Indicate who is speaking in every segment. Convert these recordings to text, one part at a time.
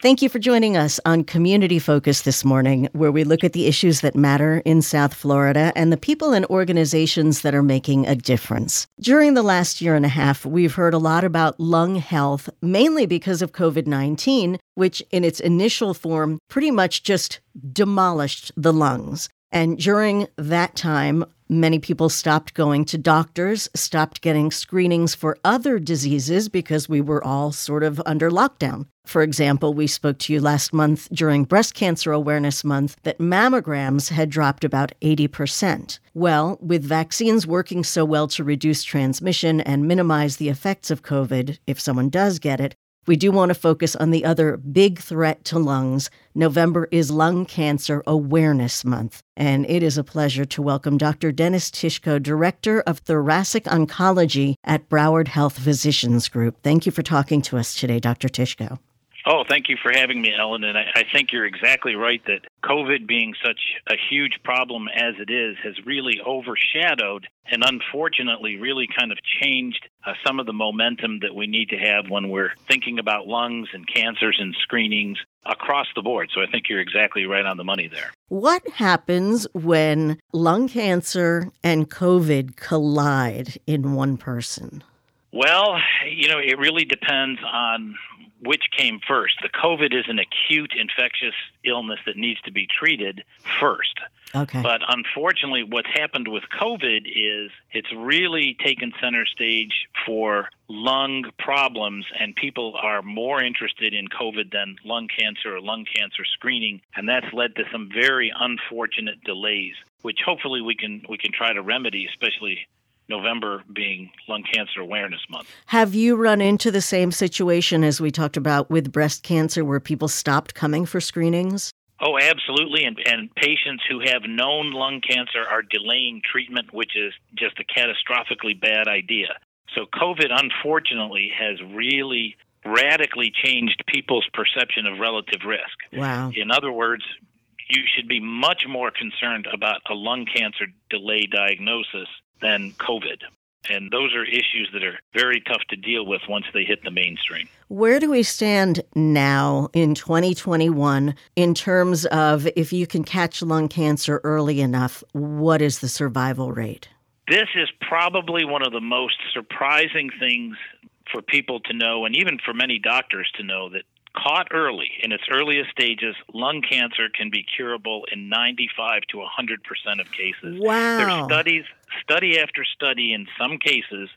Speaker 1: Thank you for joining us on Community Focus this morning, where we look at the issues that matter in South Florida and the people and organizations that are making a difference. During the last year and a half, we've heard a lot about lung health, mainly because of COVID 19, which in its initial form pretty much just demolished the lungs. And during that time, Many people stopped going to doctors, stopped getting screenings for other diseases because we were all sort of under lockdown. For example, we spoke to you last month during Breast Cancer Awareness Month that mammograms had dropped about 80%. Well, with vaccines working so well to reduce transmission and minimize the effects of COVID, if someone does get it, we do want to focus on the other big threat to lungs. November is Lung Cancer Awareness Month, and it is a pleasure to welcome Dr. Dennis Tishko, Director of Thoracic Oncology at Broward Health Physicians Group. Thank you for talking to us today, Dr. Tishko.
Speaker 2: Oh, thank you for having me, Ellen. And I, I, think you're exactly right that COVID being such a huge problem as it is has really overshadowed and unfortunately really kind of changed uh, some of the momentum that we need to have when we're thinking about lungs and cancers and screenings across the board. So I think you're exactly right on the money there.
Speaker 1: What happens when lung cancer and COVID collide in one person?
Speaker 2: Well, you know, it really depends on which came first. The COVID is an acute infectious illness that needs to be treated first.
Speaker 1: Okay.
Speaker 2: But unfortunately, what's happened with COVID is it's really taken center stage for lung problems, and people are more interested in COVID than lung cancer or lung cancer screening, and that's led to some very unfortunate delays, which hopefully we can we can try to remedy, especially November being Lung Cancer Awareness Month.
Speaker 1: Have you run into the same situation as we talked about with breast cancer where people stopped coming for screenings?
Speaker 2: Oh, absolutely. And, and patients who have known lung cancer are delaying treatment, which is just a catastrophically bad idea. So, COVID, unfortunately, has really radically changed people's perception of relative risk.
Speaker 1: Wow.
Speaker 2: In other words, you should be much more concerned about a lung cancer delay diagnosis than COVID. And those are issues that are very tough to deal with once they hit the mainstream.
Speaker 1: Where do we stand now in 2021 in terms of if you can catch lung cancer early enough, what is the survival rate?
Speaker 2: This is probably one of the most surprising things for people to know, and even for many doctors to know, that caught early in its earliest stages, lung cancer can be curable in 95 to 100 percent of cases.
Speaker 1: Wow!
Speaker 2: There's studies, study after study, in some cases,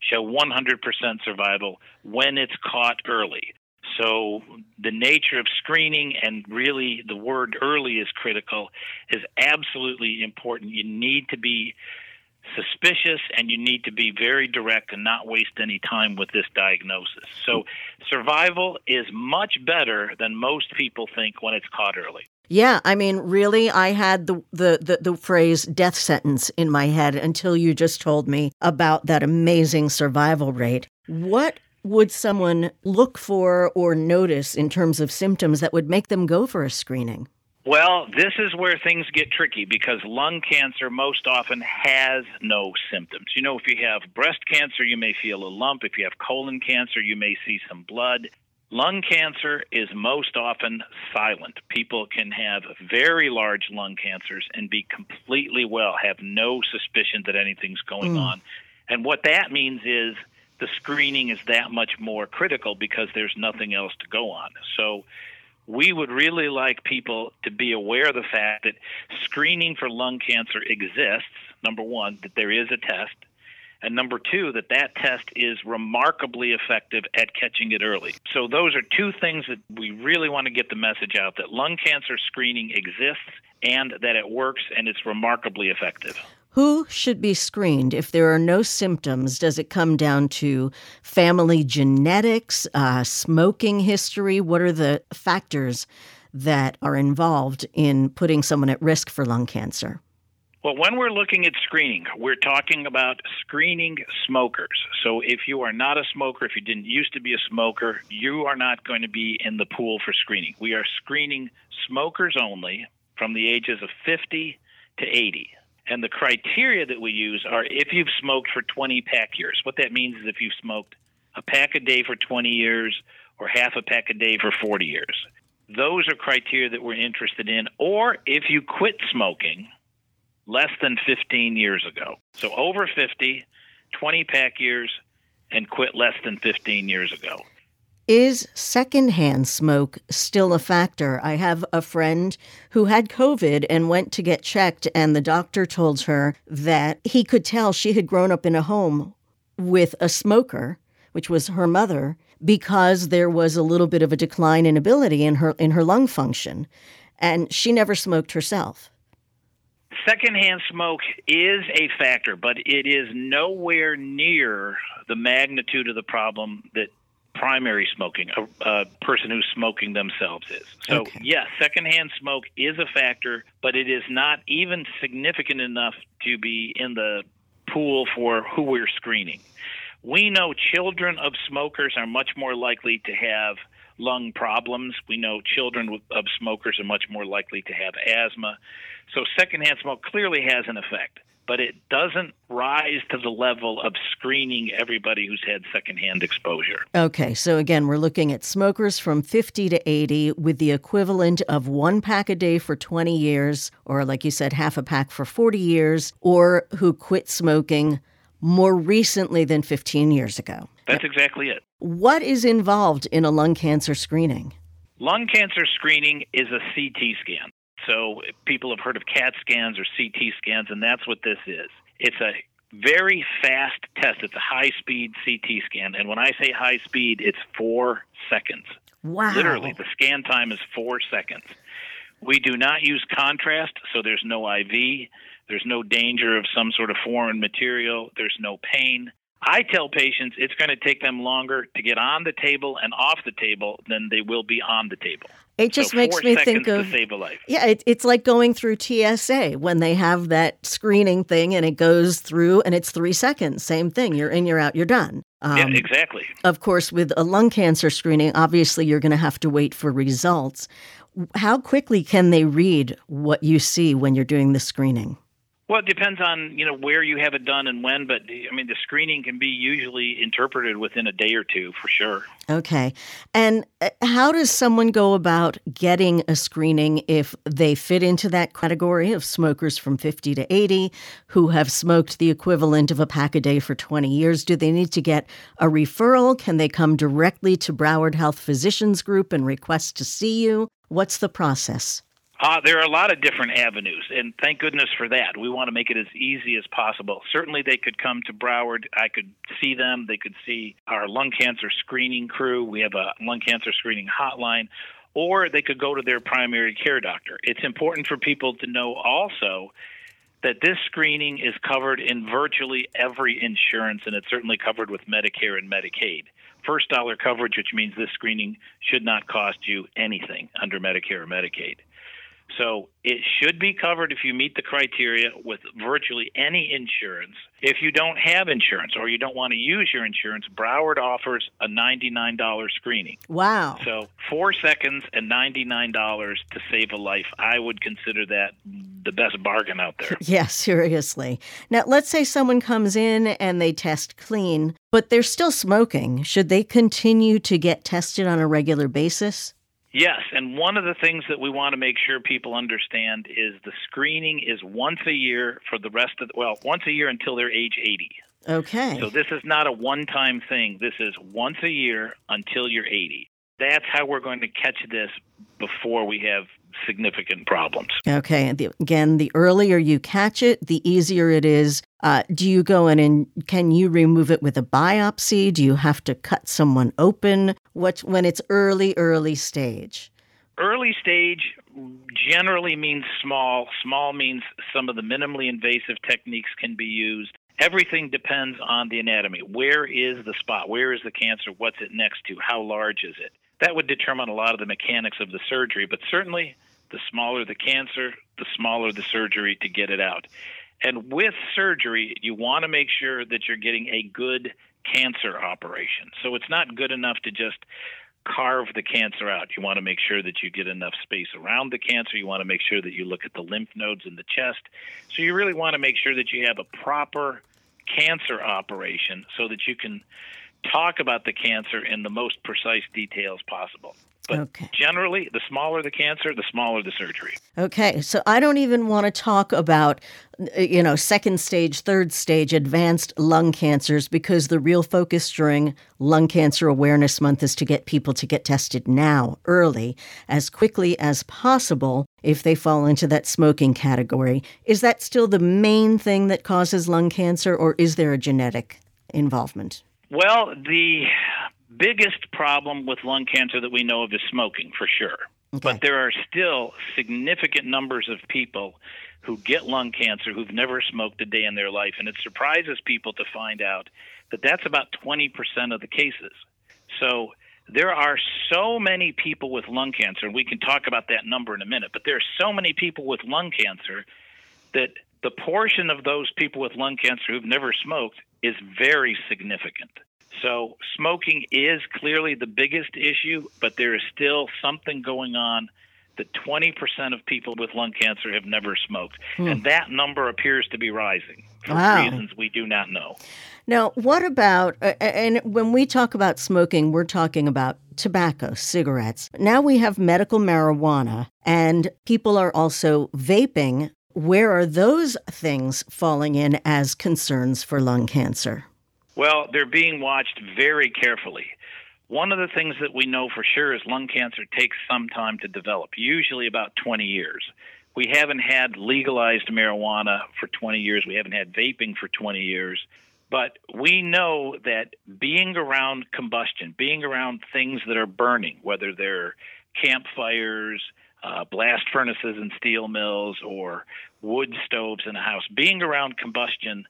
Speaker 2: show 100 percent survival when it's caught early. So the nature of screening and really the word early is critical is absolutely important. You need to be suspicious and you need to be very direct and not waste any time with this diagnosis. So, survival is much better than most people think when it's caught early.
Speaker 1: Yeah, I mean, really, I had the, the, the, the, phrase death sentence in my head until you just told me about that amazing survival rate. What would someone look for or notice in terms of symptoms that would make them go for a screening?
Speaker 2: Well, this is where things get tricky because lung cancer most often has no symptoms. You know, if you have breast cancer, you may feel a lump. If you have colon cancer, you may see some blood. Lung cancer is most often silent. People can have very large lung cancers and be completely well, have no suspicion that anything's going mm. on. And what that means is the screening is that much more critical because there's nothing else to go on. So we would really like people to be aware of the fact that screening for lung cancer exists. Number one, that there is a test. And number two, that that test is remarkably effective at catching it early. So, those are two things that we really want to get the message out that lung cancer screening exists and that it works and it's remarkably effective.
Speaker 1: Who should be screened if there are no symptoms? Does it come down to family genetics, uh, smoking history? What are the factors that are involved in putting someone at risk for lung cancer?
Speaker 2: Well, when we're looking at screening, we're talking about screening smokers. So if you are not a smoker, if you didn't used to be a smoker, you are not going to be in the pool for screening. We are screening smokers only from the ages of 50 to 80. And the criteria that we use are if you've smoked for 20 pack years. What that means is if you've smoked a pack a day for 20 years, or half a pack a day for 40 years. Those are criteria that we're interested in. Or if you quit smoking less than 15 years ago. So over 50, 20 pack years, and quit less than 15 years ago.
Speaker 1: Is secondhand smoke still a factor? I have a friend who had COVID and went to get checked, and the doctor told her that he could tell she had grown up in a home with a smoker, which was her mother, because there was a little bit of a decline in ability in her in her lung function, and she never smoked herself.
Speaker 2: Secondhand smoke is a factor, but it is nowhere near the magnitude of the problem that primary smoking, a, a, person who's smoking themselves is. So, okay. yes, secondhand smoke is a factor, but it is not even significant enough to be in the pool for who we're screening. We know children of smokers are much more likely to have lung problems. We know children of smokers are much more likely to have asthma. So, secondhand smoke clearly has an effect but it doesn't rise to the level of screening everybody who's had secondhand exposure.
Speaker 1: Okay, so again, we're looking at smokers from 50 to 80 with the equivalent of one pack a day for 20 years, or like you said, half a pack for 40 years, or who quit smoking more recently than 15 years ago.
Speaker 2: That's exactly it.
Speaker 1: What is involved in a lung cancer screening?
Speaker 2: Lung cancer screening is a CT scan. So people have heard of CAT scans or CT scans, and that's what this is. It's a very fast test. It's a high speed CT scan. And when I say high speed, it's four seconds.
Speaker 1: Wow.
Speaker 2: Literally, the scan time is four seconds. We do not use contrast, so there's no IV. There's no danger of some sort of foreign material. There's no pain. I tell patients it's going to take them longer to get on the table and off the table than they will be on the table.
Speaker 1: It just so makes me think of
Speaker 2: save a life.
Speaker 1: Yeah, it, it's like going through TSA when they have that screening thing and it goes through and it's three seconds. Same thing. You're in, you're out, you're done.
Speaker 2: Um, yeah, exactly.
Speaker 1: Of course, with a lung cancer screening, obviously you're going to have to wait for results. How quickly can they read what you see when you're doing the screening?
Speaker 2: Well, it depends on you know where you have it done and when, but I mean the screening can be usually interpreted within a day or two for sure.
Speaker 1: Okay, and uh, how does someone go about getting a screening if they fit into that category of smokers from fifty to eighty who have smoked the equivalent of a pack a day for twenty years? Do they need to get a referral? Can they come directly to Broward Health Physicians Group and request to see you? What's the process?
Speaker 2: Uh, there are a lot of different avenues, and thank goodness for that. We want to make it as easy as possible. Certainly, they could come to Broward. I could see them. They could see our lung cancer screening crew. We have a lung cancer screening hotline. Or they could go to their primary care doctor. It's important for people to know also that this screening is covered in virtually every insurance, and it's certainly covered with Medicare and Medicaid. First dollar coverage, which means this screening should not cost you anything under Medicare or Medicaid. So it should be covered if you meet the criteria with virtually any insurance. If you don't have insurance or you don't want to use your insurance, Broward offers a $99 screening.
Speaker 1: Wow.
Speaker 2: So four seconds and $99 to save a life. I would consider that the best bargain out there.
Speaker 1: yeah, seriously. Now, let's say someone comes in and they test clean, but they're still smoking. Should they continue to get tested on a regular basis?
Speaker 2: Yes, and one of the things that we want to make sure people understand is the screening is once a year for the rest of the, well, once a year until they're age 80.
Speaker 1: Okay.
Speaker 2: So this is not a one-time thing. This is once a year until you're 80. That's how we're going to catch this before we have significant problems.
Speaker 1: Okay. The, again, the earlier you catch it, the easier it is. Uh, do you go in and can you remove it with a biopsy? Do you have to cut someone open? What when it's early, early stage?
Speaker 2: Early stage generally means small. Small means some of the minimally invasive techniques can be used. Everything depends on the anatomy. Where is the spot? Where is the cancer? What's it next to? How large is it? That would determine a lot of the mechanics of the surgery, but certainly the smaller the cancer, the smaller the surgery to get it out. And with surgery, you want to make sure that you're getting a good cancer operation. So it's not good enough to just carve the cancer out. You want to make sure that you get enough space around the cancer. You want to make sure that you look at the lymph nodes in the chest. So you really want to make sure that you have a proper cancer operation so that you can talk about the cancer in the most precise details possible. But
Speaker 1: Okay.
Speaker 2: generally, the smaller the cancer, the smaller the surgery.
Speaker 1: Okay, so I don't even want to talk about, you know, second stage, third stage, advanced lung cancers because the real focus during Lung Cancer Awareness Month is to get people to get tested now, early, as quickly as possible if they fall into that smoking category. Is that still the main thing that causes lung cancer, or is there a genetic involvement?
Speaker 2: Well, the biggest problem with lung cancer that we know of is smoking, for sure. But there are still significant numbers of people who get lung cancer who've never smoked a day in their life. And it surprises people to find out that that's about 20% of the cases. So there are so many people with lung cancer, and we can talk about that number in a minute, but there are so many people with lung cancer that the portion of those people with lung cancer who've never smoked is very significant. So, smoking is clearly the biggest issue, but there is still something going on that 20% of people with lung cancer have never smoked. And that number appears to be rising for
Speaker 1: Wow.
Speaker 2: reasons we do not know.
Speaker 1: Now, what about, uh, and when we talk about smoking, we're talking about tobacco, cigarettes. Now we have medical marijuana, and people are also vaping. Where are those things falling in as concerns for lung cancer?
Speaker 2: Well, they're being watched very carefully. One of the things that we know for sure is lung cancer takes some time to develop, usually about 20 years. We haven't had legalized marijuana for 20 years. We haven't had vaping for 20 years. But we know that being around combustion, being around things that are burning, whether they're campfires, uh, blast furnaces and steel mills, or wood stoves in a house, being around combustion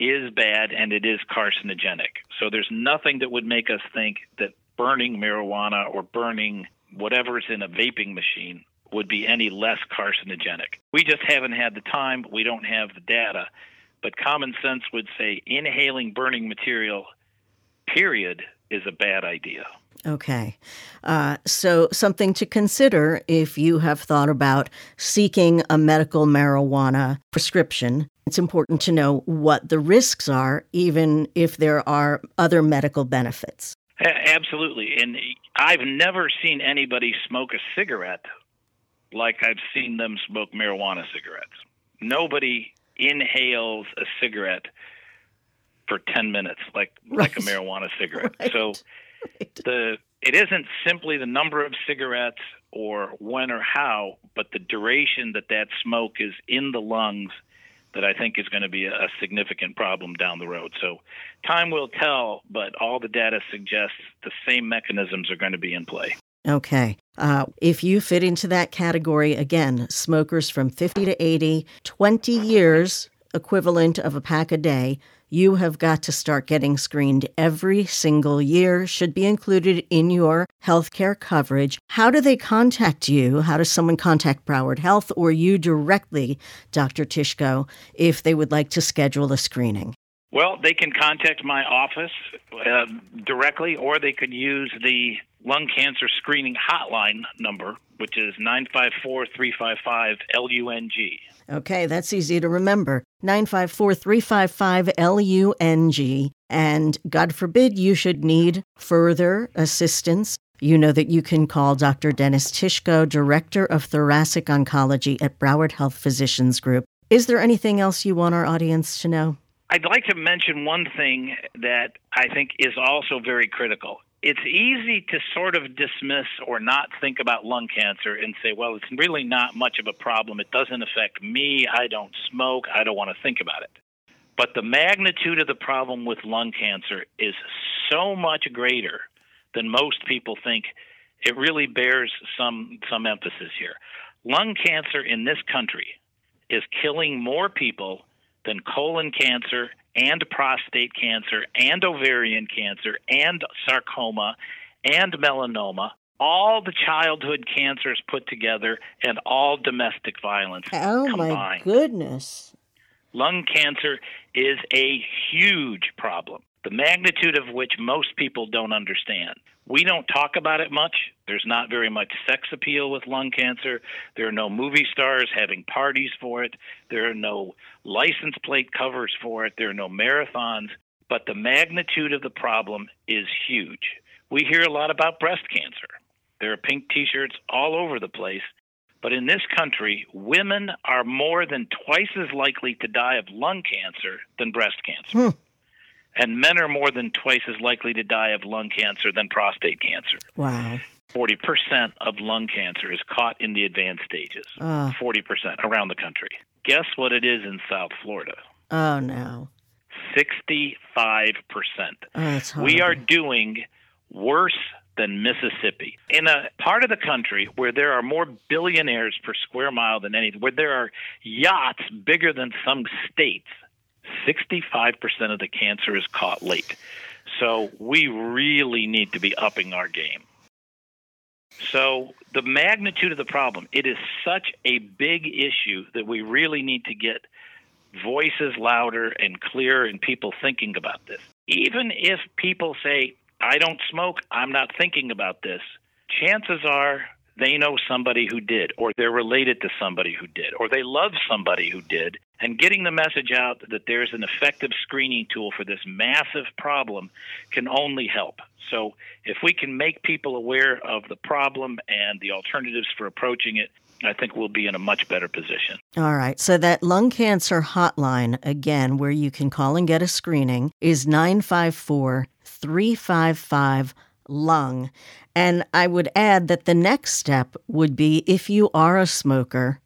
Speaker 2: is bad and it is carcinogenic. So there's nothing that would make us think that burning marijuana or burning whatever's in a vaping machine would be any less carcinogenic. We just haven't had the time, we don't have the data. But common sense would say inhaling burning material, period, is a bad idea.
Speaker 1: Okay. Uh, so, something to consider if you have thought about seeking a medical marijuana prescription. It's important to know what the risks are, even if there are other medical benefits.
Speaker 2: Absolutely. And I've never seen anybody smoke a cigarette like I've seen them smoke marijuana cigarettes. Nobody inhales a cigarette for 10 minutes like like a marijuana cigarette.
Speaker 1: Right.
Speaker 2: So
Speaker 1: Right.
Speaker 2: the it isn't simply the number of cigarettes or when or how, but the duration that that smoke is in the lungs that I think is going to be a, significant problem down the road. So time will tell, but all the data suggests the same mechanisms are going to be in play.
Speaker 1: Okay. Uh, if you fit into that category, again, smokers from 50 to 80, 20 years, equivalent of a pack a day, you have got to start getting screened every single year, should be included in your healthcare coverage. How do they contact you? How does someone contact Broward Health or you directly, Dr. Tishko, if they would like to schedule a screening?
Speaker 2: Well, they can contact my office uh, directly, or they could use the lung cancer screening hotline number, which is 954 355 LUNG.
Speaker 1: Okay, that's easy to remember. 954 355 LUNG. And God forbid you should need further assistance. You know that you can call Dr. Dennis Tishko, Director of Thoracic Oncology at Broward Health Physicians Group. Is there anything else you want our audience to know?
Speaker 2: I'd like to mention one thing that I think is also very critical. It's easy to sort of dismiss or not think about lung cancer and say, well, it's really not much of a problem. It doesn't affect me. I don't smoke. I don't want to think about it. But the magnitude of the problem with lung cancer is so much greater than most people think. It really bears some some emphasis here. Lung cancer in this country is killing more people than colon cancer and prostate cancer and ovarian cancer and sarcoma and melanoma, all the childhood cancers put together, and all domestic violence
Speaker 1: Oh
Speaker 2: combined.
Speaker 1: my goodness.
Speaker 2: Lung cancer is a huge problem, the magnitude of which most people don't understand. We don't talk about it much. There's not very much sex appeal with lung cancer. There are no movie stars having parties for it. There are no license plate covers for it. There are no marathons. but the magnitude of the problem is huge. We hear a lot about breast cancer. There are pink t shirts all over the place. But in this country, women are more than twice as likely to die of lung cancer than breast cancer.
Speaker 1: Hmm.
Speaker 2: And men are more than twice as likely to die of lung cancer than prostate cancer.
Speaker 1: Wow.
Speaker 2: 40% of lung cancer is caught in the advanced stages.
Speaker 1: Oh.
Speaker 2: 40% around the country. Guess what it is in South Florida?
Speaker 1: Oh, no.
Speaker 2: 65%.
Speaker 1: Oh, that's
Speaker 2: We are doing worse than Mississippi. In a part of the country where there are more billionaires per square mile than anything, where there are yachts bigger than some states, 65% of the cancer is caught late. So we really need to be upping our game. So the magnitude of the problem, it is such a big issue that we really need to get voices louder and clearer and people thinking about this. Even if people say, I don't smoke, I'm not thinking about this, chances are they know somebody who did, or they're related to somebody who did, or they love somebody who did. And getting the message out that there's an effective screening tool for this massive problem can only help. So, if we can make people aware of the problem and the alternatives for approaching it, I think we'll be in a much better position.
Speaker 1: All right. So that lung cancer hotline, again, where you can call and get a screening, is 954 355 lung. And I would add that the next step would be if you are a smoker,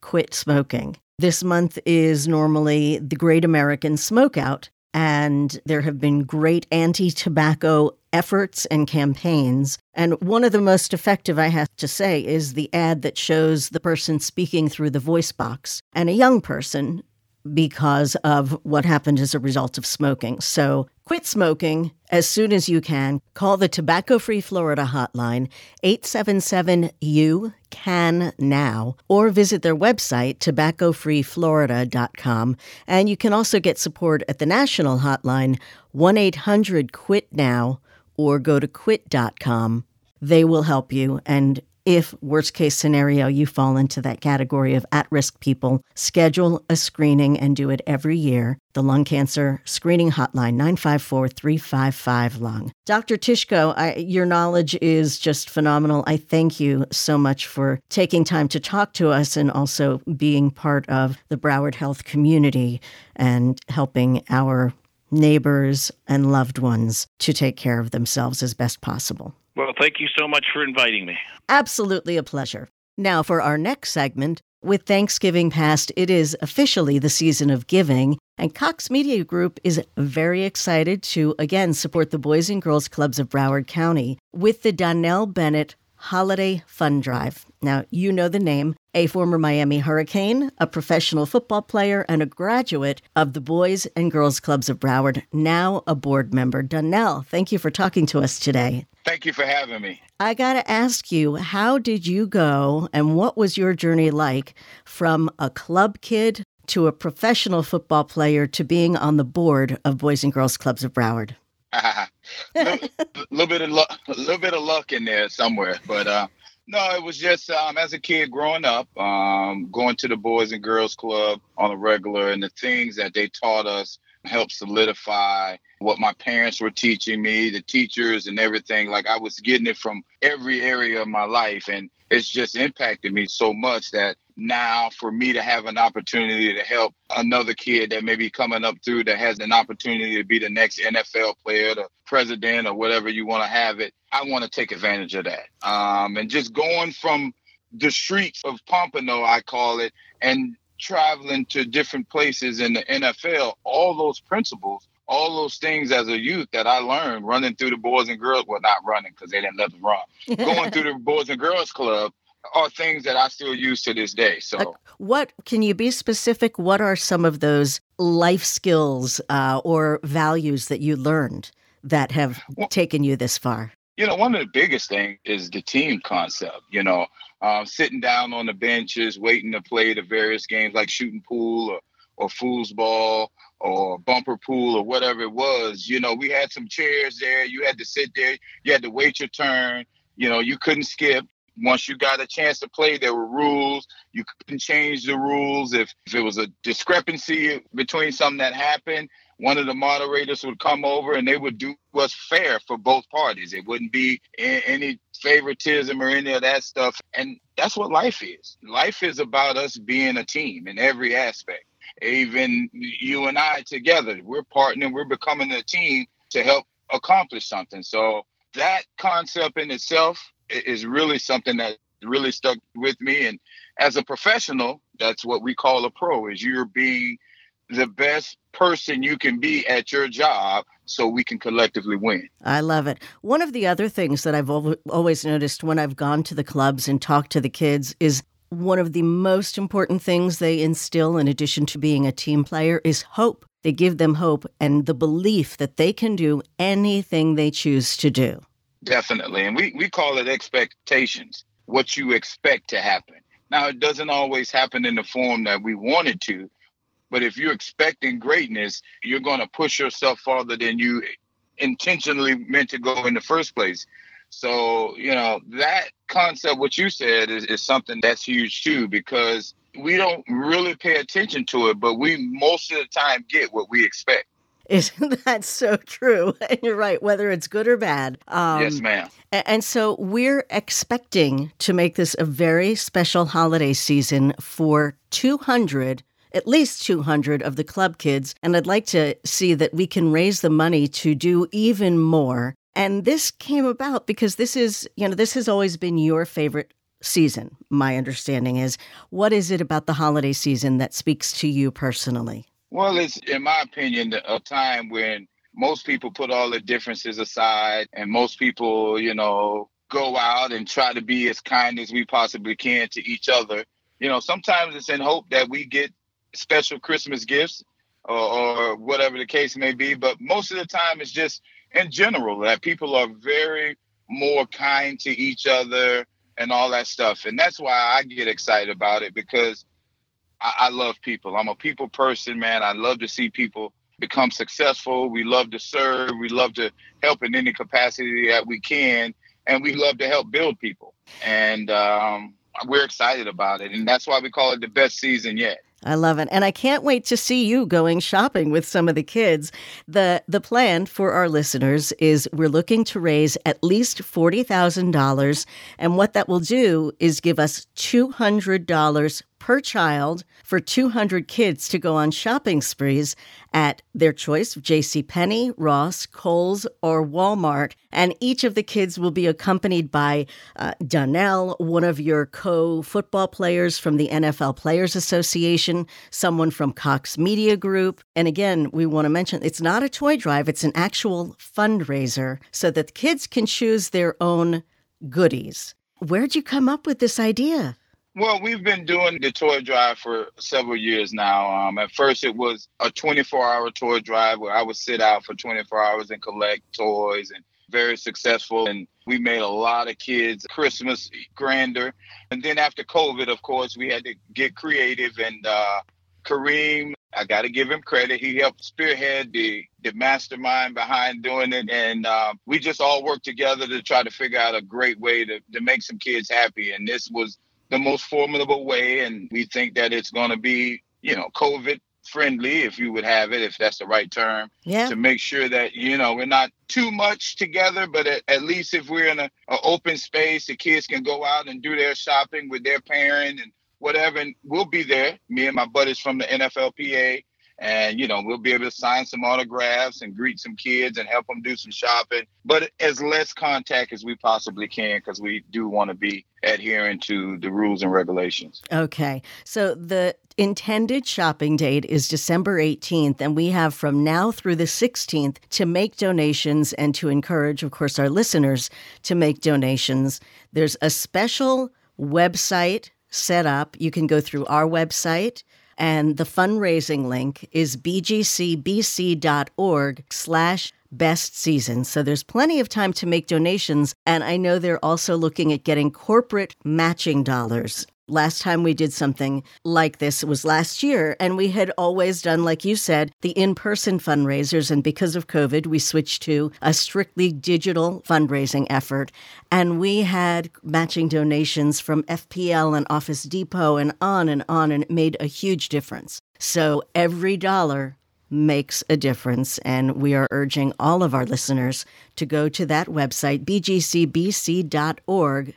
Speaker 1: quit smoking. This month is normally the Great American Smokeout, and there have been great anti tobacco efforts and campaigns. And one of the most effective, I have to say, is the ad that shows the person speaking through the voice box and a young person because of what happened as a result of smoking. So quit smoking as soon as you can. Call the Tobacco Free Florida hotline, 877 U CAN NOW, or visit their website, tobaccofreeflorida.com. And you can also get support at the national hotline, 1 800 QUIT NOW, or go to quit.com. They will help you. And if, worst case scenario, you fall into that category of at risk people, schedule a screening and do it every year. The Lung Cancer Screening Hotline, 954 355 Lung. Dr. Tishko, I, your knowledge is just phenomenal. I thank you so much for taking time to talk to us and also being part of the Broward Health community and helping our neighbors and loved ones to take care of themselves as best possible.
Speaker 2: Well, thank you so much for inviting me.
Speaker 1: Absolutely a pleasure. Now, for our next segment, with Thanksgiving past, it is officially the season of giving, and Cox Media Group is very excited to again support the Boys and Girls Clubs of Broward County with the Donnell Bennett Holiday Fund Drive. Now, you know the name a former Miami Hurricane, a professional football player, and a graduate of the Boys and Girls Clubs of Broward, now a board member. Donnell, thank you for talking to us today.
Speaker 3: Thank you for having me.
Speaker 1: I got to ask you, how did you go and what was your journey like from a club kid to a professional football player to being on the board of Boys and Girls Clubs of Broward?
Speaker 3: a little, little bit of luck, a little bit of luck in there somewhere, but uh, no, it was just um, as a kid growing up, um, going to the Boys and Girls Club on a regular, and the things that they taught us helped solidify what my parents were teaching me, the teachers and everything. Like I was getting it from every area of my life, and it's just impacted me so much that now for me to have an opportunity to help another kid that may be coming up through that has an opportunity to be the next NFL player, the president, or whatever you want to have it, I want to take advantage of that. Um, and just going from the streets of Pompano, I call it, and traveling to different places in the NFL, all those principles, all those things as a youth that I learned running through the Boys and Girls, well, not running because they didn't let us run, going through the Boys and Girls Club are things that I still use to this day. So,
Speaker 1: Uh, what can you be specific? What are some of those life skills uh, or values that you learned that have
Speaker 3: Well-
Speaker 1: taken you this far?
Speaker 3: You know, one of the biggest things is the team concept. You know, um, sitting down on the benches, waiting to play the various games like shooting pool or, or foosball or bumper pool or whatever it was. You know, we had some chairs there. You had to sit there. You had to wait your turn. You know, you couldn't skip. Once you got a chance to play, there were rules. You couldn't change the rules if, if it was a discrepancy between something that happened. One of the moderators would come over and they would do what's fair for both parties. It wouldn't be any favoritism or any of that stuff. And that's what life is. Life is about us being a team in every aspect. Even you and I together, we're partnering, we're becoming a team to help accomplish something. So that concept in itself is really something that really stuck with me. And as a professional, that's what we call a pro is you're being the best person you can be at your job so we can collectively win.
Speaker 1: I love it. One of the other things that I've always noticed when I've gone to the clubs and talked to the kids is one of the most important things they instill, in addition to being a team player, is hope. They give them hope and the belief that they can do anything they choose to do.
Speaker 3: Definitely. And we, we call it expectations, what you expect to happen. Now, it doesn't always happen in the form that we want it to, but if you're expecting greatness, you're going to push yourself farther than you intentionally meant to go in the first place. So, you know, that concept, what you said, is, is something that's huge too, because we don't really pay attention to it, but we most of the time get what we expect.
Speaker 1: Isn't that so true? And you're right, whether it's good or bad.
Speaker 3: Um, yes, ma'am.
Speaker 1: And so we're expecting to make this a very special holiday season for 200 at least 200 of the club kids, and I'd like to see that we can raise the money to do even more. And this came about because this is, you know, this has always been your favorite season, my understanding is. What is it about the holiday season that speaks to you personally?
Speaker 3: Well, it's, in my opinion, a time when most people put all their differences aside and most people, you know, go out and try to be as kind as we possibly can to each other. You know, sometimes it's in hope that we get special Christmas gifts or, or whatever the case may be. But most of the time, it's just in general that people are very more kind to each other and all that stuff. And that's why I get excited about it because I, I, love people. I'm a people person, man. I love to see people become successful. We love to serve. We love to help in any capacity that we can. And we love to help build people. And um, we're excited about it. And that's why we call it the best season yet.
Speaker 1: I love it. And I can't wait to see you going shopping with some of the kids. The the plan for our listeners is we're looking to raise at least $40,000 and what that will do is give us $200 per child for 200 kids to go on shopping sprees at their choice of J.C. Penney, Ross, Kohl's, or Walmart. And each of the kids will be accompanied by uh, Donnell, one of your co-football players from the NFL Players Association, someone from Cox Media Group. And again, we want to mention it's not a toy drive; it's an actual fundraiser, so that the kids can choose their own goodies. Where'd you come up with this idea?
Speaker 3: Well, we've been doing the toy drive for several years now. Um, at first, it was a 24 hour toy drive where I would sit out for 24 hours and collect toys and very successful. And we made a lot of kids Christmas grander. And then after COVID, of course, we had to get creative. And uh, Kareem, I got to give him credit. He helped spearhead the, the mastermind behind doing it. And uh, we just all worked together to try to figure out a great way to, to make some kids happy. And this was the most formidable way. And we think that it's going to be, you know, COVID friendly, if you would have it, if that's the right term,
Speaker 1: yeah.
Speaker 3: to make sure that, you know, we're not too much together, but at, at least if we're in a, a, open space, the kids can go out and do their shopping with their parent and whatever. And we'll be there, me and my buddies from the NFLPA and you know we'll be able to sign some autographs and greet some kids and help them do some shopping. But as less contact as we possibly can because we do want to be adhering to the rules and regulations.
Speaker 1: Okay. So the intended shopping date is december 18th and we have from now through the 16th to make donations and to encourage of course our listeners to make donations. There's a special website set up. You can go through our website and the fundraising link is bgcbc.org slash best season. So there's plenty of time to make donations. And I know they're also looking at getting corporate matching dollars. Last time we did something like this was last year, and we had always done, like you said, the in person fundraisers. And because of COVID, we switched to a strictly digital fundraising effort. And we had matching donations from FPL and Office Depot and on and on, and it made a huge difference. So every dollar makes a difference. And we are urging all of our listeners to go to that website, bgcbc.org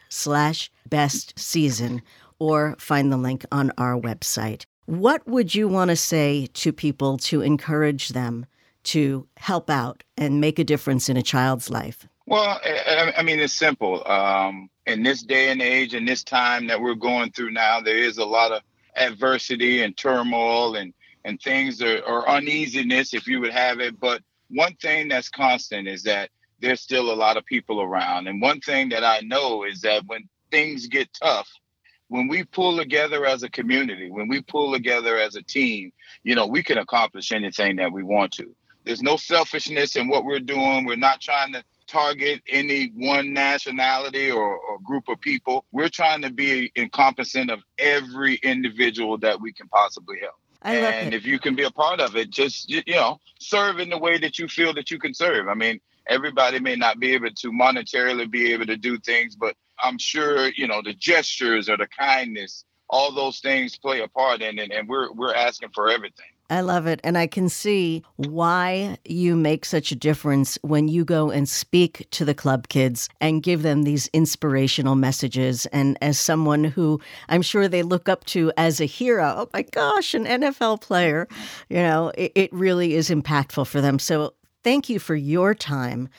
Speaker 1: slash best season, or find the link on our website. What would you want to say to people to encourage them to help out and make a difference in a child's life?
Speaker 3: Well, I, mean, it's simple. Um, in this day and age, in this time that we're going through now, there is a lot of adversity and turmoil and and things or uneasiness, if you would have it. But one thing that's constant is that there's still a lot of people around. And one thing that I know is that when things get tough, when we pull together as a community, when we pull together as a team, you know, we can accomplish anything that we want to. There's no selfishness in what we're doing. We're not trying to target any one nationality or, or, group of people. We're trying to be encompassing of every individual that we can possibly help. I and if you can be a part of it, just you know, serve in the way that you feel that you can serve. I mean, everybody may not be able to monetarily be able to do things, but I'm sure you know the gestures or the kindness, all those things play a part in it, and we're we're asking for everything.
Speaker 1: I love it. And I can see why you make such a difference when you go and speak to the club kids and give them these inspirational messages. And as someone who I'm sure they look up to as a hero, oh my gosh, an NFL player, you know, it, it really is impactful for them. So thank you for your time.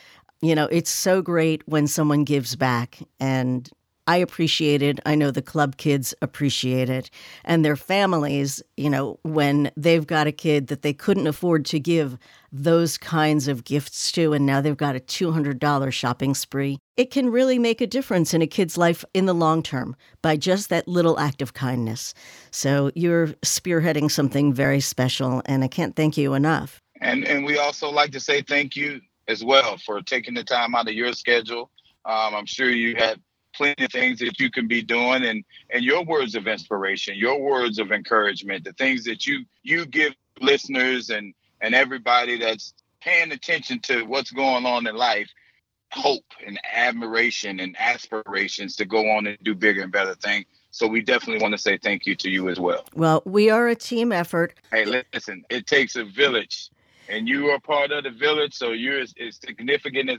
Speaker 1: You know, it's so great when someone gives back. And I appreciate it. I know the club kids appreciate it. And their families, you know, when they've got a kid that they couldn't afford to give those kinds of gifts to, and now they've got a $200 shopping spree, it can really make a difference in a kid's life in the long term by just that little act of kindness. So you're spearheading something very special, and I can't thank you enough.
Speaker 3: And, and we also like to say thank you as well for taking the time out of your schedule. Um, I'm sure you had plenty of things that you can be doing and and your words of inspiration your words of encouragement the things that you you give listeners and and everybody that's paying attention to what's going on in life hope and admiration and aspirations to go on and do bigger and better things. So we definitely want to say thank you to you as well.
Speaker 1: Well we are a team effort.
Speaker 3: Hey listen it takes a village and you are part of the village so you're as, as significant as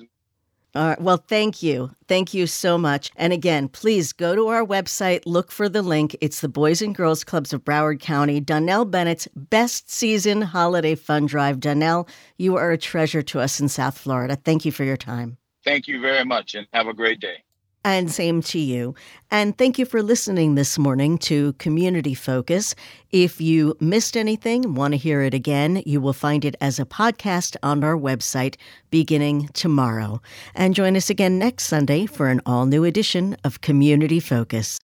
Speaker 1: all right. Well, thank you. Thank you so much. And again, please go to our website, look for the link. It's the Boys and Girls Clubs of Broward County, Donnell Bennett's Best Season Holiday Fun Drive. Donnell, you are a treasure to us in South Florida. Thank you for your time.
Speaker 3: Thank you very much and have a great day.
Speaker 1: And same to you. And thank you for listening this morning to Community Focus. If you missed anything, want to hear it again, you will find it as a podcast on our website beginning tomorrow. And join us again next Sunday for an all new edition of Community Focus.